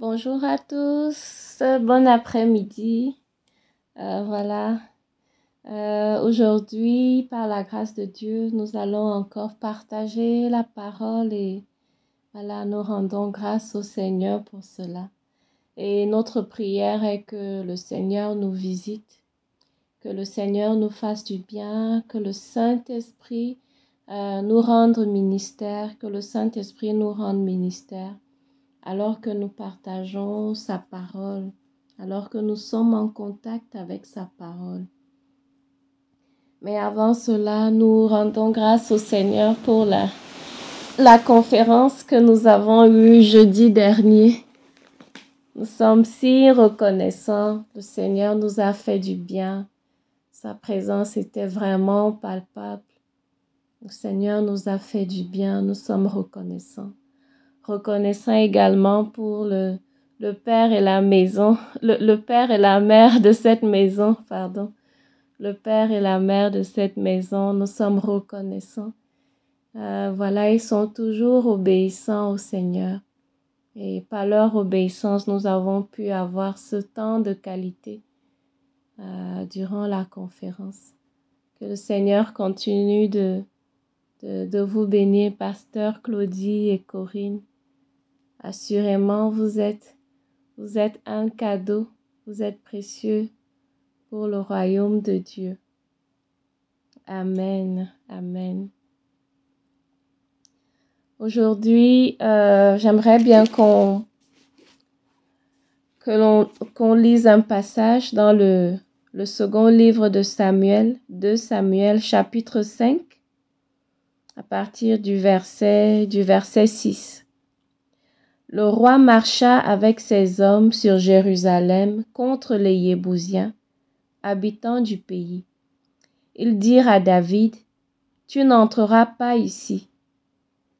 Bonjour à tous, bon après-midi. Euh, voilà. Euh, aujourd'hui, par la grâce de Dieu, nous allons encore partager la parole et voilà, nous rendons grâce au Seigneur pour cela. Et notre prière est que le Seigneur nous visite, que le Seigneur nous fasse du bien, que le Saint-Esprit euh, nous rende ministère, que le Saint-Esprit nous rende ministère alors que nous partageons sa parole, alors que nous sommes en contact avec sa parole. Mais avant cela, nous rendons grâce au Seigneur pour la, la conférence que nous avons eue jeudi dernier. Nous sommes si reconnaissants. Le Seigneur nous a fait du bien. Sa présence était vraiment palpable. Le Seigneur nous a fait du bien. Nous sommes reconnaissants reconnaissant également pour le, père et la maison, le, père et la mère de cette maison, pardon. Le père et la mère de cette maison, nous sommes reconnaissants. Euh, voilà, ils sont toujours obéissants au Seigneur. Et par leur obéissance, nous avons pu avoir ce temps de qualité euh, durant la conférence. Que le Seigneur continue de, de vous bénir, pasteur Claudie et Corinne. Assurément, vous êtes, un cadeau, vous êtes précieux pour le royaume de Dieu. Amen, amen. Aujourd'hui, euh, j'aimerais bien qu'on lise un passage dans le, second livre de Samuel, de Samuel chapitre 5, à partir du verset, du verset 6. Le roi marcha avec ses hommes sur Jérusalem contre les Yébousiens, habitants du pays. Ils dirent à David, Tu n'entreras pas ici,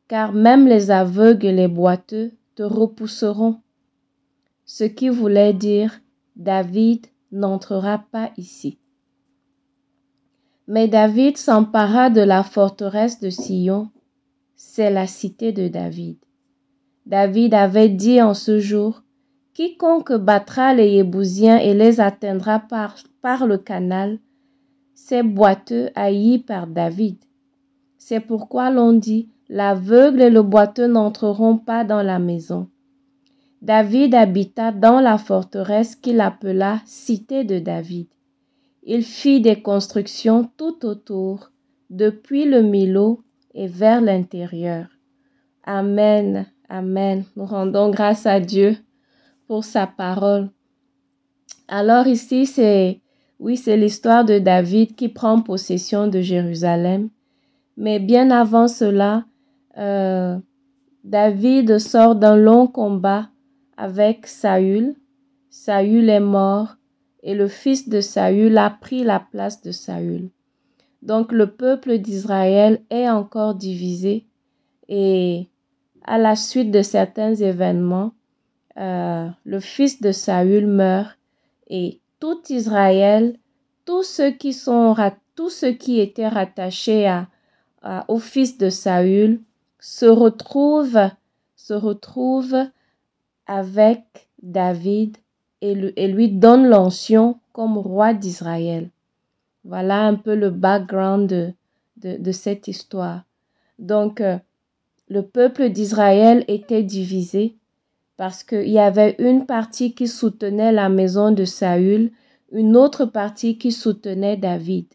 car même les aveugles et les boiteux te repousseront. Ce qui voulait dire, David n'entrera pas ici. Mais David s'empara de la forteresse de Sion, c'est la cité de David. David avait dit en ce jour, Quiconque battra les Yébousiens et les atteindra par, par le canal, c'est boiteux haïs par David. C'est pourquoi l'on dit, L'aveugle et le boiteux n'entreront pas dans la maison. David habita dans la forteresse qu'il appela Cité de David. Il fit des constructions tout autour, depuis le Milo et vers l'intérieur. Amen. Amen. Nous rendons grâce à Dieu pour sa parole. Alors ici, c'est, oui, c'est l'histoire de David qui prend possession de Jérusalem. Mais bien avant cela, euh, David sort d'un long combat avec Saül. Saül est mort et le fils de Saül a pris la place de Saül. Donc le peuple d'Israël est encore divisé et à la suite de certains événements, euh, le fils de Saül meurt et tout Israël, tous ceux qui sont tous ceux qui étaient rattachés à, au fils de Saül se retrouvent se retrouvent avec David et, lui, et lui donnent l'onction comme roi d'Israël. Voilà un peu le background de, de, de cette histoire. Donc, euh, le peuple d'Israël était divisé parce qu'il y avait une partie qui soutenait la maison de Saül, une autre partie qui soutenait David.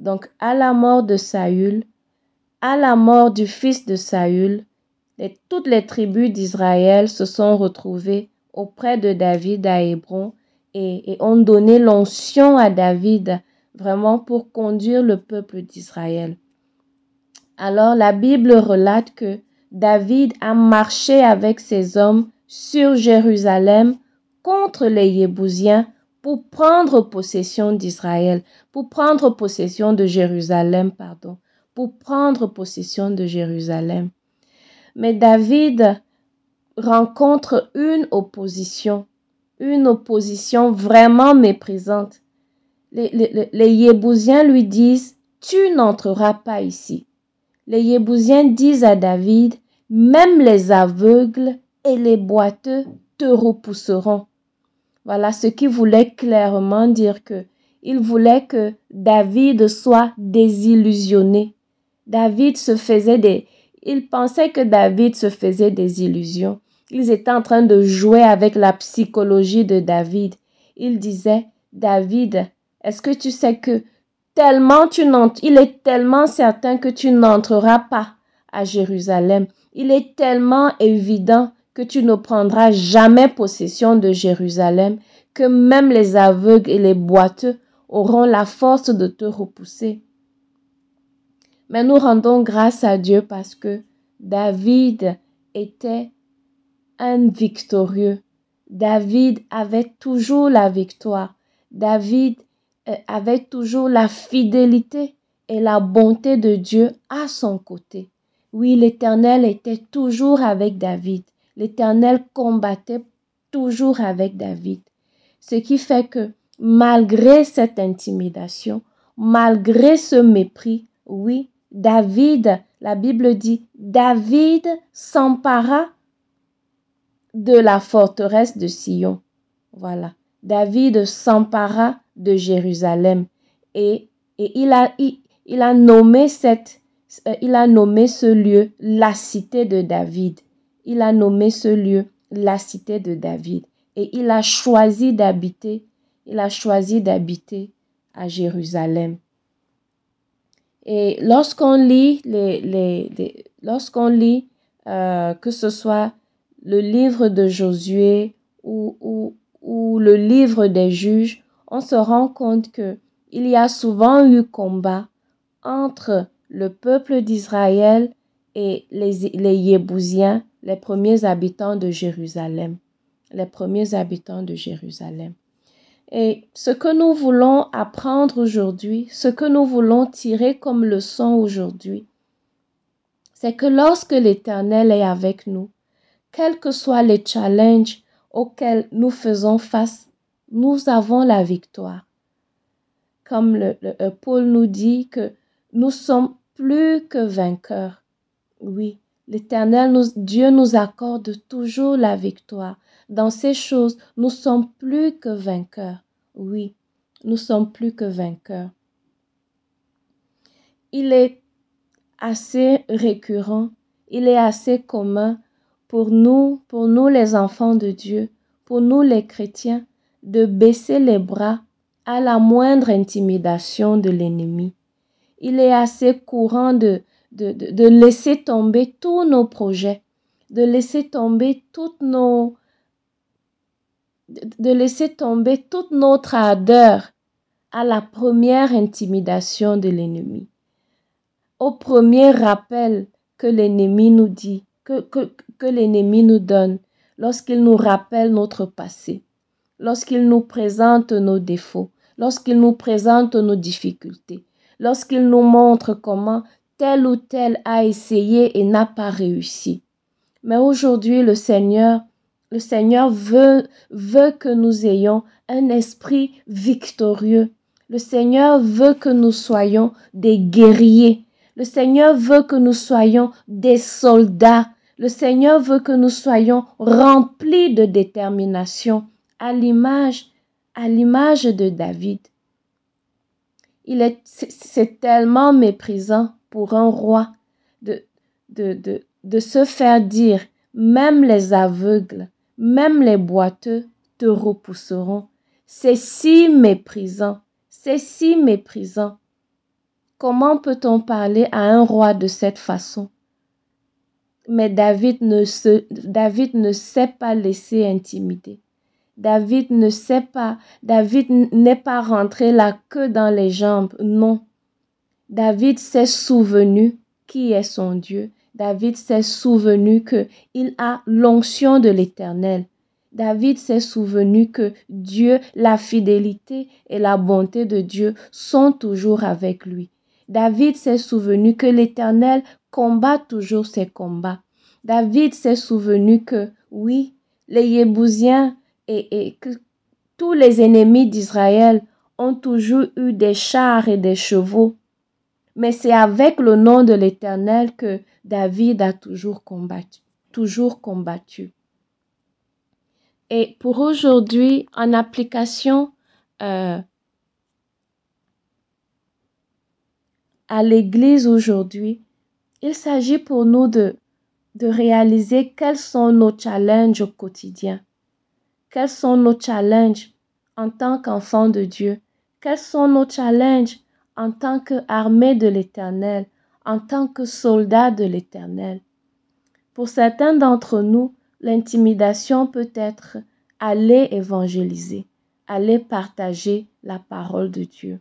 Donc à la mort de Saül, à la mort du fils de Saül, toutes les tribus d'Israël se sont retrouvées auprès de David à Hébron et, et ont donné l'onction à David vraiment pour conduire le peuple d'Israël. Alors la Bible relate que David a marché avec ses hommes sur Jérusalem contre les Yébousiens pour prendre possession d'Israël, pour prendre possession de Jérusalem, pardon, pour prendre possession de Jérusalem. Mais David rencontre une opposition, une opposition vraiment méprisante. Les, les, Yébousiens lui disent, tu n'entreras pas ici. Les Yébousiens disent à David, même les aveugles et les boiteux te repousseront. Voilà ce qui voulait clairement dire que il voulait que David soit désillusionné. David se faisait des, il pensait que David se faisait des illusions. Ils étaient en train de jouer avec la psychologie de David. Il disait, David, est-ce que tu sais que tellement tu il est tellement certain que tu n'entreras pas? À Jérusalem. Il est tellement évident que tu ne prendras jamais possession de Jérusalem, que même les aveugles et les boiteux auront la force de te repousser. Mais nous rendons grâce à Dieu parce que David était un victorieux. David avait toujours la victoire. David euh, avait toujours la fidélité et la bonté de Dieu à son côté. Oui, l'Éternel était toujours avec David. L'Éternel combattait toujours avec David. Ce qui fait que malgré cette intimidation, malgré ce mépris, oui, David, la Bible dit, David s'empara de la forteresse de Sion. Voilà. David s'empara de Jérusalem et, il, a, nommé cette, il a nommé ce lieu la cité de David. Il a nommé ce lieu la cité de David et il a choisi d'habiter, il a choisi d'habiter à Jérusalem. Et lorsqu'on lit euh, que ce soit le livre de Josué ou, le livre des juges, on se rend compte que il y a souvent eu combat entre le peuple d'Israël et les, les les premiers habitants de Jérusalem. Les premiers habitants de Jérusalem. Et ce que nous voulons apprendre aujourd'hui, ce que nous voulons tirer comme leçon aujourd'hui, c'est que lorsque l'Éternel est avec nous, quels que soient les challenges auxquels nous faisons face, nous avons la victoire. Comme le, euh, Paul nous dit que nous sommes plus que vainqueurs. Oui, l'Éternel, Dieu nous accorde toujours la victoire. Dans ces choses, nous sommes plus que vainqueurs. Oui, nous sommes plus que vainqueurs. Il est assez récurrent, il est assez commun pour nous, pour nous les enfants de Dieu, pour nous les chrétiens, de baisser les bras à la moindre intimidation de l'ennemi. Il est assez courant de, laisser tomber tous nos projets, de laisser tomber toutes nos de laisser tomber toute notre ardeur à la première intimidation de l'ennemi, au premier rappel que l'ennemi nous dit, que l'ennemi nous donne, lorsqu'il nous rappelle notre passé lorsqu'il nous présente nos défauts, lorsqu'il nous présente nos difficultés, lorsqu'il nous montre comment tel ou tel a essayé et n'a pas réussi. Mais aujourd'hui, le Seigneur, le Seigneur veut, veut que nous ayons un esprit victorieux. Le Seigneur veut que nous soyons des guerriers. Le Seigneur veut que nous soyons des soldats. Le Seigneur veut que nous soyons remplis de détermination à l'image, à l'image de David. Il est, c'est tellement méprisant pour un roi de, de, de, de se faire dire, même les aveugles, même les boiteux te repousseront. C'est si méprisant, c'est si méprisant. Comment peut-on parler à un roi de cette façon? Mais David ne, se, David ne s'est pas laissé intimider. David ne sait pas, David n'est pas rentré la queue dans les jambes, non. David s'est souvenu qui est son Dieu. David s'est souvenu que il a l'onction de l'Éternel. David s'est souvenu que Dieu, la fidélité et la bonté de Dieu sont toujours avec lui. David s'est souvenu que l'Éternel combat toujours ses combats. David s'est souvenu que, oui, les Yébousiens et, tous les ennemis d'Israël ont toujours eu des chars et des chevaux. Mais c'est avec le nom de l'Éternel que David a toujours combattu, toujours combattu. Et pour aujourd'hui, en application euh, à l'Église aujourd'hui, il s'agit pour nous de, de réaliser quels sont nos challenges au quotidien, quels sont nos challenges en tant qu'enfants de Dieu, quels sont nos challenges en tant qu'armée de l'Éternel, en tant que soldats de l'Éternel? Pour certains d'entre nous, l'intimidation peut être aller évangéliser, aller partager la parole de Dieu.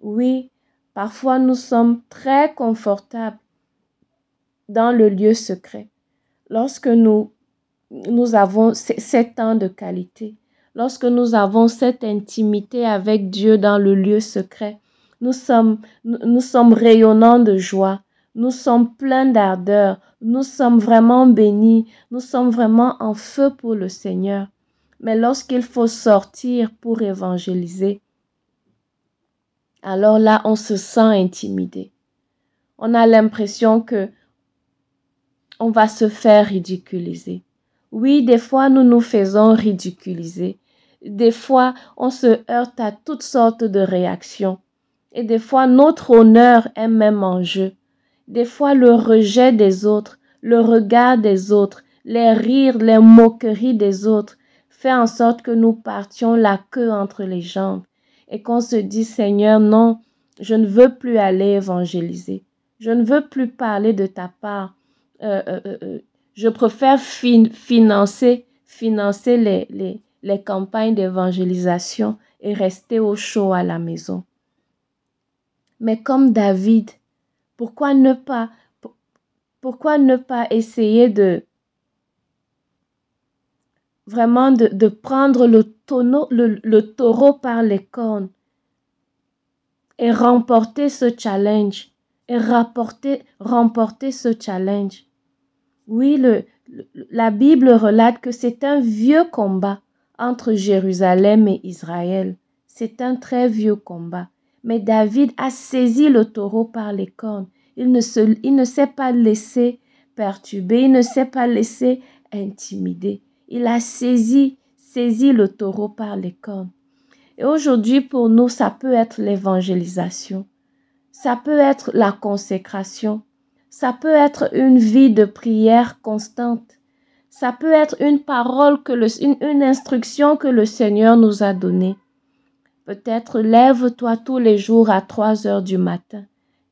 Oui, parfois nous sommes très confortables dans le lieu secret. Lorsque nous, nous avons ces temps de qualité, lorsque nous avons cette intimité avec Dieu dans le lieu secret, nous sommes, nous sommes rayonnants de joie, nous sommes pleins d'ardeur, nous sommes vraiment bénis, nous sommes vraiment en feu pour le Seigneur. Mais lorsqu'il faut sortir pour évangéliser, alors là, on se sent intimidé. On a l'impression que on va se faire ridiculiser. Oui, des fois, nous nous faisons ridiculiser. Des fois, on se heurte à toutes sortes de réactions. Et des fois, notre honneur est même en jeu. Des fois, le rejet des autres, le regard des autres, les rires, les moqueries des autres fait en sorte que nous partions la queue entre les jambes et qu'on se dit Seigneur, non, je ne veux plus aller évangéliser. Je ne veux plus parler de ta part. Euh, euh, euh, je préfère financer, financer les, campagnes d'évangélisation et rester au chaud à la maison. Mais comme David, pourquoi ne pas, pourquoi ne pas essayer de vraiment de, prendre le, tonneau, le, taureau par les cornes et remporter ce challenge et rapporter, remporter ce challenge? Oui, le, la Bible relate que c'est un vieux combat entre Jérusalem et Israël. C'est un très vieux combat. Mais David a saisi le taureau par les cornes. Il ne, se, il ne s'est pas laissé perturber, il ne s'est pas laissé intimider. Il a saisi, saisi le taureau par les cornes. Et aujourd'hui, pour nous, ça peut être l'évangélisation. Ça peut être la consécration. Ça peut être une vie de prière constante. Ça peut être une parole, une instruction que le Seigneur nous a donnée. Peut-être lève-toi tous les jours à 3 heures du matin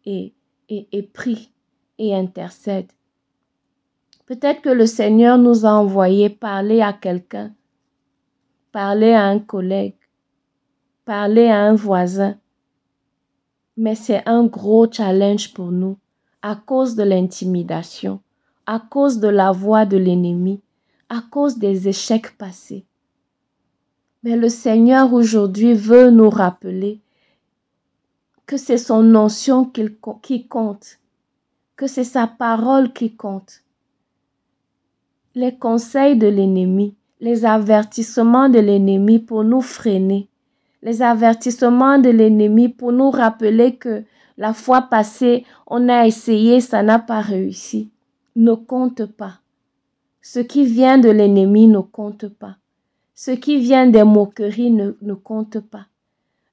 et, et, et prie et intercède. Peut-être que le Seigneur nous a envoyé parler à quelqu'un, parler à un collègue, parler à un voisin. Mais c'est un gros challenge pour nous à cause de l'intimidation, à cause de la voix de l'ennemi, à cause des échecs passés. Mais le Seigneur aujourd'hui veut nous rappeler que c'est son notion qui compte, que c'est sa parole qui compte. Les conseils de l'ennemi, les avertissements de l'ennemi pour nous freiner, les avertissements de l'ennemi pour nous rappeler que la fois passée, on a essayé, ça n'a pas réussi, ne compte pas. Ce qui vient de l'ennemi ne compte pas. Ce qui vient des moqueries ne, ne compte pas.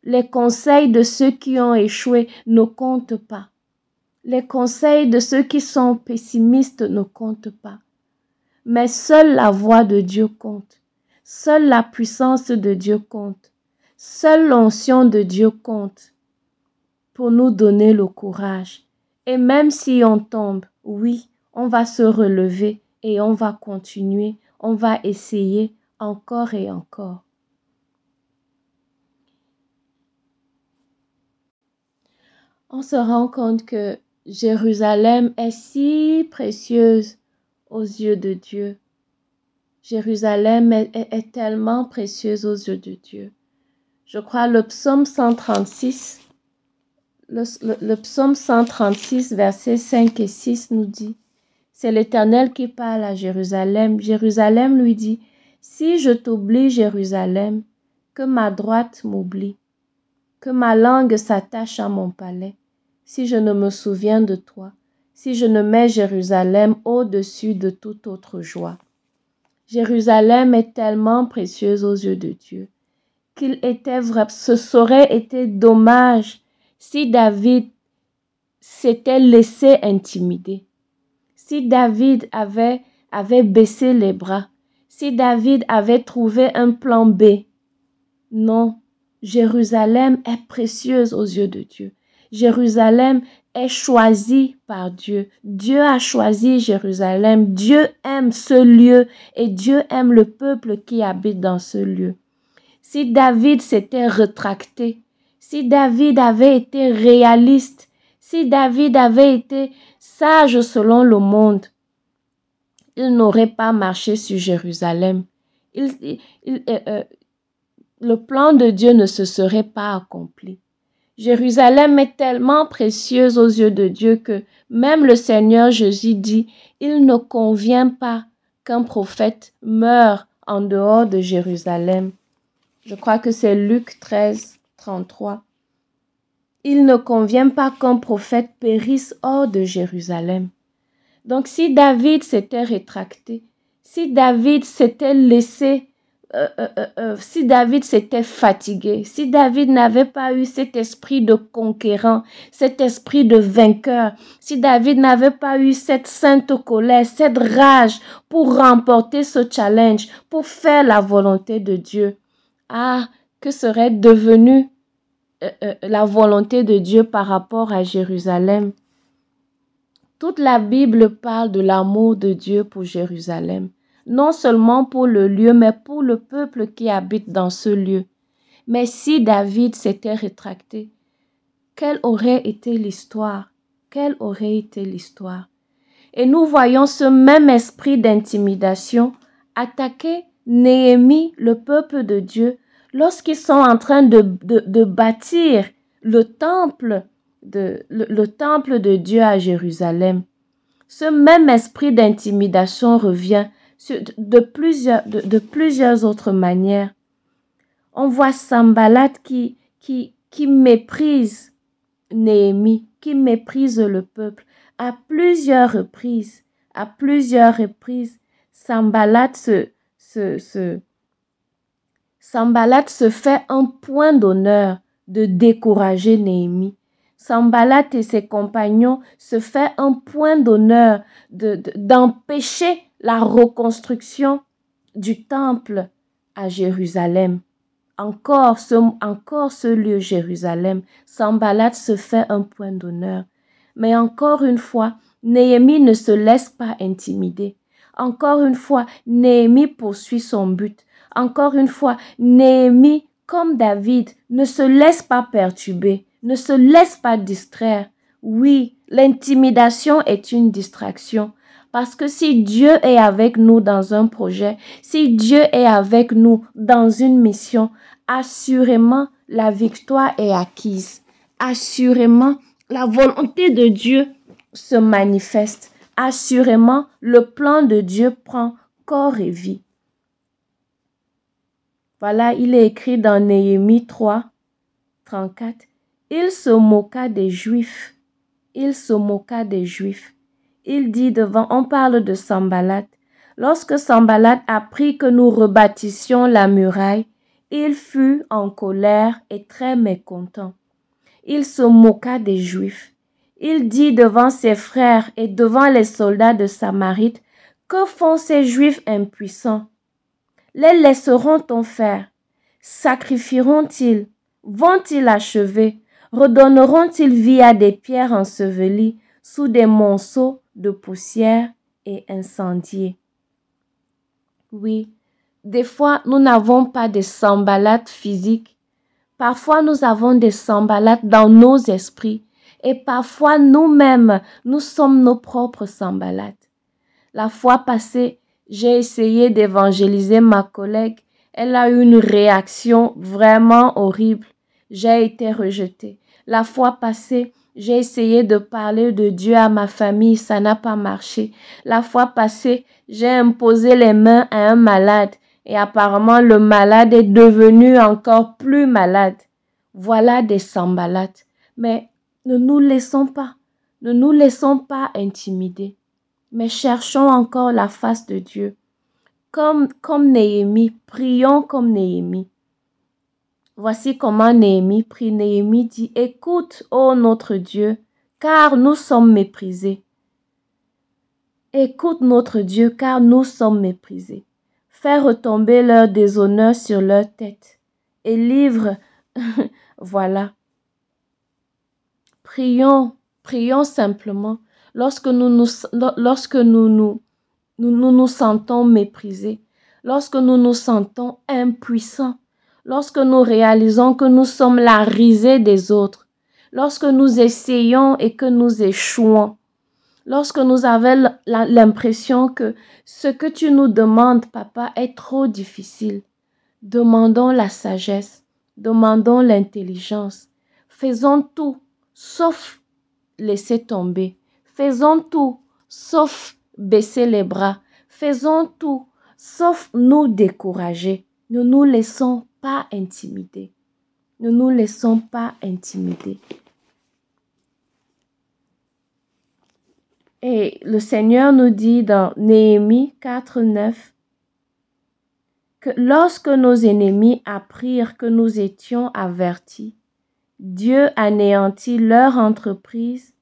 Les conseils de ceux qui ont échoué ne comptent pas. Les conseils de ceux qui sont pessimistes ne comptent pas. Mais seule la voix de Dieu compte. Seule la puissance de Dieu compte. Seule l'onction de Dieu compte pour nous donner le courage. Et même si on tombe, oui, on va se relever et on va continuer, on va essayer, encore et encore. On se rend compte que Jérusalem est si précieuse aux yeux de Dieu. Jérusalem est, tellement précieuse aux yeux de Dieu. Je crois le psaume 136, le, psaume 136, versets 5 et 6 nous dit, c'est l'Éternel qui parle à Jérusalem. Jérusalem lui dit, si je t'oublie, Jérusalem, que ma droite m'oublie, que ma langue s'attache à mon palais, si je ne me souviens de toi, si je ne mets Jérusalem au-dessus de toute autre joie. Jérusalem est tellement précieuse aux yeux de Dieu qu'il était vrai, ce serait été dommage si David s'était laissé intimider, si David avait, avait baissé les bras, si David avait trouvé un plan B. Non, Jérusalem est précieuse aux yeux de Dieu. Jérusalem est choisie par Dieu. Dieu a choisi Jérusalem. Dieu aime ce lieu et Dieu aime le peuple qui habite dans ce lieu. Si David s'était retracté, si David avait été réaliste, si David avait été sage selon le monde, il n'aurait pas marché sur Jérusalem. Euh, euh, le plan de Dieu ne se serait pas accompli. Jérusalem est tellement précieuse aux yeux de Dieu que même le Seigneur Jésus dit, il ne convient pas qu'un prophète meure en dehors de Jérusalem. Je crois que c'est Luc 13, 33. Il ne convient pas qu'un prophète périsse hors de Jérusalem. Donc si David s'était rétracté, si David s'était laissé, euh, euh, euh, si David s'était fatigué, si David n'avait pas eu cet esprit de conquérant, cet esprit de vainqueur, si David n'avait pas eu cette sainte colère, cette rage pour remporter ce challenge, pour faire la volonté de Dieu, ah, que serait devenue la volonté de Dieu par rapport à Jérusalem. Toute la Bible parle de l'amour de Dieu pour Jérusalem, non seulement pour le lieu, mais pour le peuple qui habite dans ce lieu. Mais si David s'était rétracté, quelle aurait été l'histoire? Quelle aurait été l'histoire? Et nous voyons ce même esprit d'intimidation attaquer Néhémie, le peuple de Dieu, lorsqu'ils sont en train de, de bâtir le temple de, le, temple de Dieu à Jérusalem. Ce même esprit d'intimidation revient de, plusieurs, de, plusieurs autres manières. On voit Sambalat qui, qui, qui méprise Néhémie, qui méprise le peuple à plusieurs reprises. À plusieurs reprises, Sambalat se, se, Sambalat se fait un point d'honneur de décourager Néhémie. Sambalat et ses compagnons se fait un point d'honneur d'empêcher la reconstruction du temple à Jérusalem. Encore ce, encore ce lieu Jérusalem, Sambalat se fait un point d'honneur. Mais encore une fois, Néhémie ne se laisse pas intimider. Encore une fois, Néhémie poursuit son but. Encore une fois, Néhémie, comme David, ne se laisse pas perturber. Ne se laisse pas distraire. Oui, l'intimidation est une distraction. Parce que si Dieu est avec nous dans un projet, si Dieu est avec nous dans une mission, assurément la victoire est acquise. Assurément la volonté de Dieu se manifeste. Assurément le plan de Dieu prend corps et vie. Voilà, il est écrit dans Néhémie 3, 34. Il se moqua des Juifs. Il se moqua des Juifs. Il dit devant, on parle de Sambalat. Lorsque Sambalat apprit que nous rebâtissions la muraille, il fut en colère et très mécontent. Il se moqua des Juifs. Il dit devant ses frères et devant les soldats de Samarite, Que font ces Juifs impuissants? Les laisseront-on faire? Sacrifieront-ils? Vont-ils achever? Redonneront-ils vie à des pierres ensevelies sous des monceaux de poussière et incendiées? Oui, des fois nous n'avons pas de sambalates physiques. Parfois nous avons des sambalates dans nos esprits. Et parfois nous-mêmes, nous sommes nos propres sambalates. La fois passée, j'ai essayé d'évangéliser ma collègue. Elle a eu une réaction vraiment horrible. J'ai été rejetée. La fois passée, j'ai essayé de parler de Dieu à ma famille, ça n'a pas marché. La fois passée, j'ai imposé les mains à un malade et apparemment le malade est devenu encore plus malade. Voilà des sambalates. Mais ne nous laissons pas, ne nous laissons pas intimider, mais cherchons encore la face de Dieu. comme, comme Néhémie, prions comme Néhémie. Voici comment Néhémie prie. Néhémie dit, écoute, ô notre Dieu, car nous sommes méprisés. Écoute notre Dieu, car nous sommes méprisés. Fais retomber leur déshonneur sur leur tête et livre. voilà. Prions, prions simplement lorsque nous nous, lorsque nous, nous, nous, nous sentons méprisés, lorsque nous nous sentons impuissants, lorsque nous réalisons que nous sommes la risée des autres, lorsque nous essayons et que nous échouons, lorsque nous avons l'impression que ce que tu nous demandes, papa, est trop difficile, demandons la sagesse, demandons l'intelligence, faisons tout sauf laisser tomber, faisons tout sauf baisser les bras, faisons tout sauf nous décourager. Ne nous laissons pas intimider. Ne nous laissons pas intimider. Et le Seigneur nous dit dans Néhémie 4, 9 que lorsque nos ennemis apprirent que nous étions avertis, Dieu anéantit leur entreprise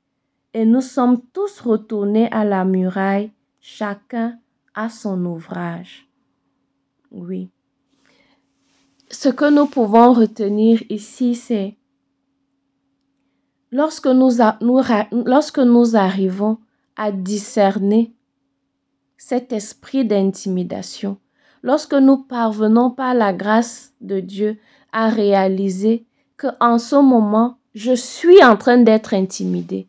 et nous sommes tous retournés à la muraille, chacun à son ouvrage. Oui. Ce que nous pouvons retenir ici, c'est lorsque nous, arrivons à discerner cet esprit d'intimidation, lorsque nous parvenons par la grâce de Dieu à réaliser que en ce moment, je suis en train d'être intimidé.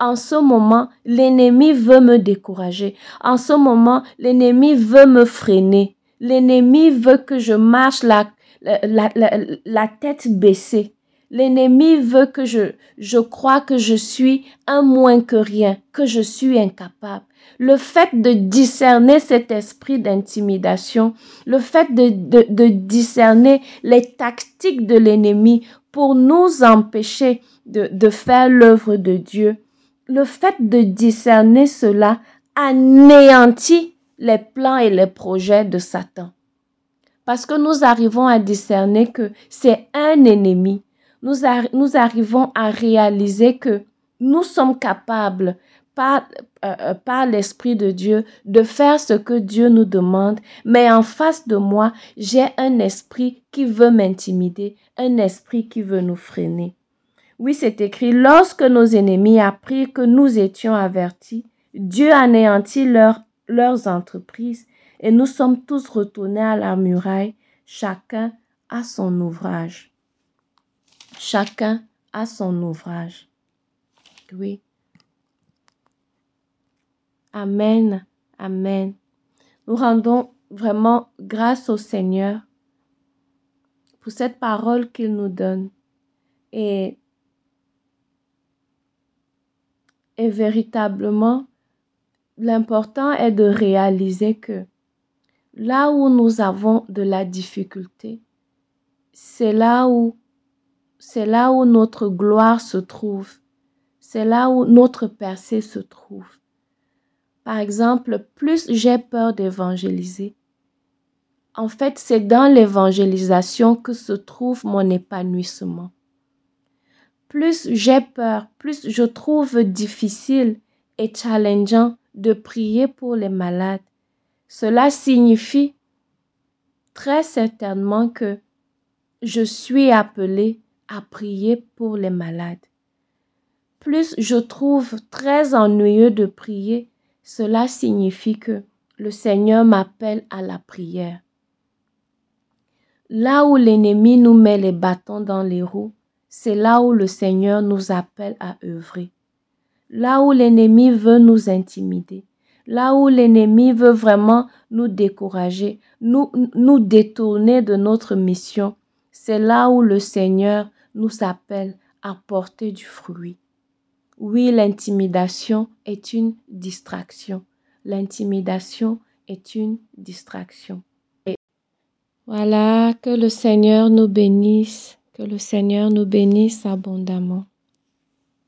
En ce moment, l'ennemi veut me décourager. En ce moment, l'ennemi veut me freiner. L'ennemi veut que je marche la, la, la, tête baissée. L'ennemi veut que je, je crois que je suis un moins que rien, que je suis incapable. Le fait de discerner cet esprit d'intimidation, le fait de, de, de discerner les tactiques de l'ennemi pour nous empêcher de, de faire l'œuvre de Dieu, le fait de discerner cela anéantit les plans et les projets de Satan. Parce que nous arrivons à discerner que c'est un ennemi nous, arrivons à réaliser que nous sommes capables, par, euh, euh, par l'Esprit de Dieu, de faire ce que Dieu nous demande, mais en face de moi, j'ai un esprit qui veut m'intimider, un esprit qui veut nous freiner. Oui, c'est écrit, lorsque nos ennemis apprirent que nous étions avertis, Dieu anéantit leur, leurs entreprises et nous sommes tous retournés à la muraille, chacun à son ouvrage. Chacun a son ouvrage. Oui. Amen. Amen. Nous rendons vraiment grâce au Seigneur pour cette parole qu'il nous donne. Et, et véritablement, l'important est de réaliser que là où nous avons de la difficulté, c'est là où c'est là où notre gloire se trouve. C'est là où notre percée se trouve. Par exemple, plus j'ai peur d'évangéliser, en fait, c'est dans l'évangélisation que se trouve mon épanouissement. Plus j'ai peur, plus je trouve difficile et challengeant de prier pour les malades. Cela signifie très certainement que je suis appelé à prier pour les malades. Plus je trouve très ennuyeux de prier, cela signifie que le Seigneur m'appelle à la prière. Là où l'ennemi nous met les bâtons dans les roues, c'est là où le Seigneur nous appelle à œuvrer. Là où l'ennemi veut nous intimider, là où l'ennemi veut vraiment nous décourager, nous, nous détourner de notre mission, c'est là où le Seigneur nous appelle à porter du fruit. Oui, l'intimidation est une distraction. L'intimidation est une distraction. Voilà, que le Seigneur nous bénisse, que le Seigneur nous bénisse abondamment.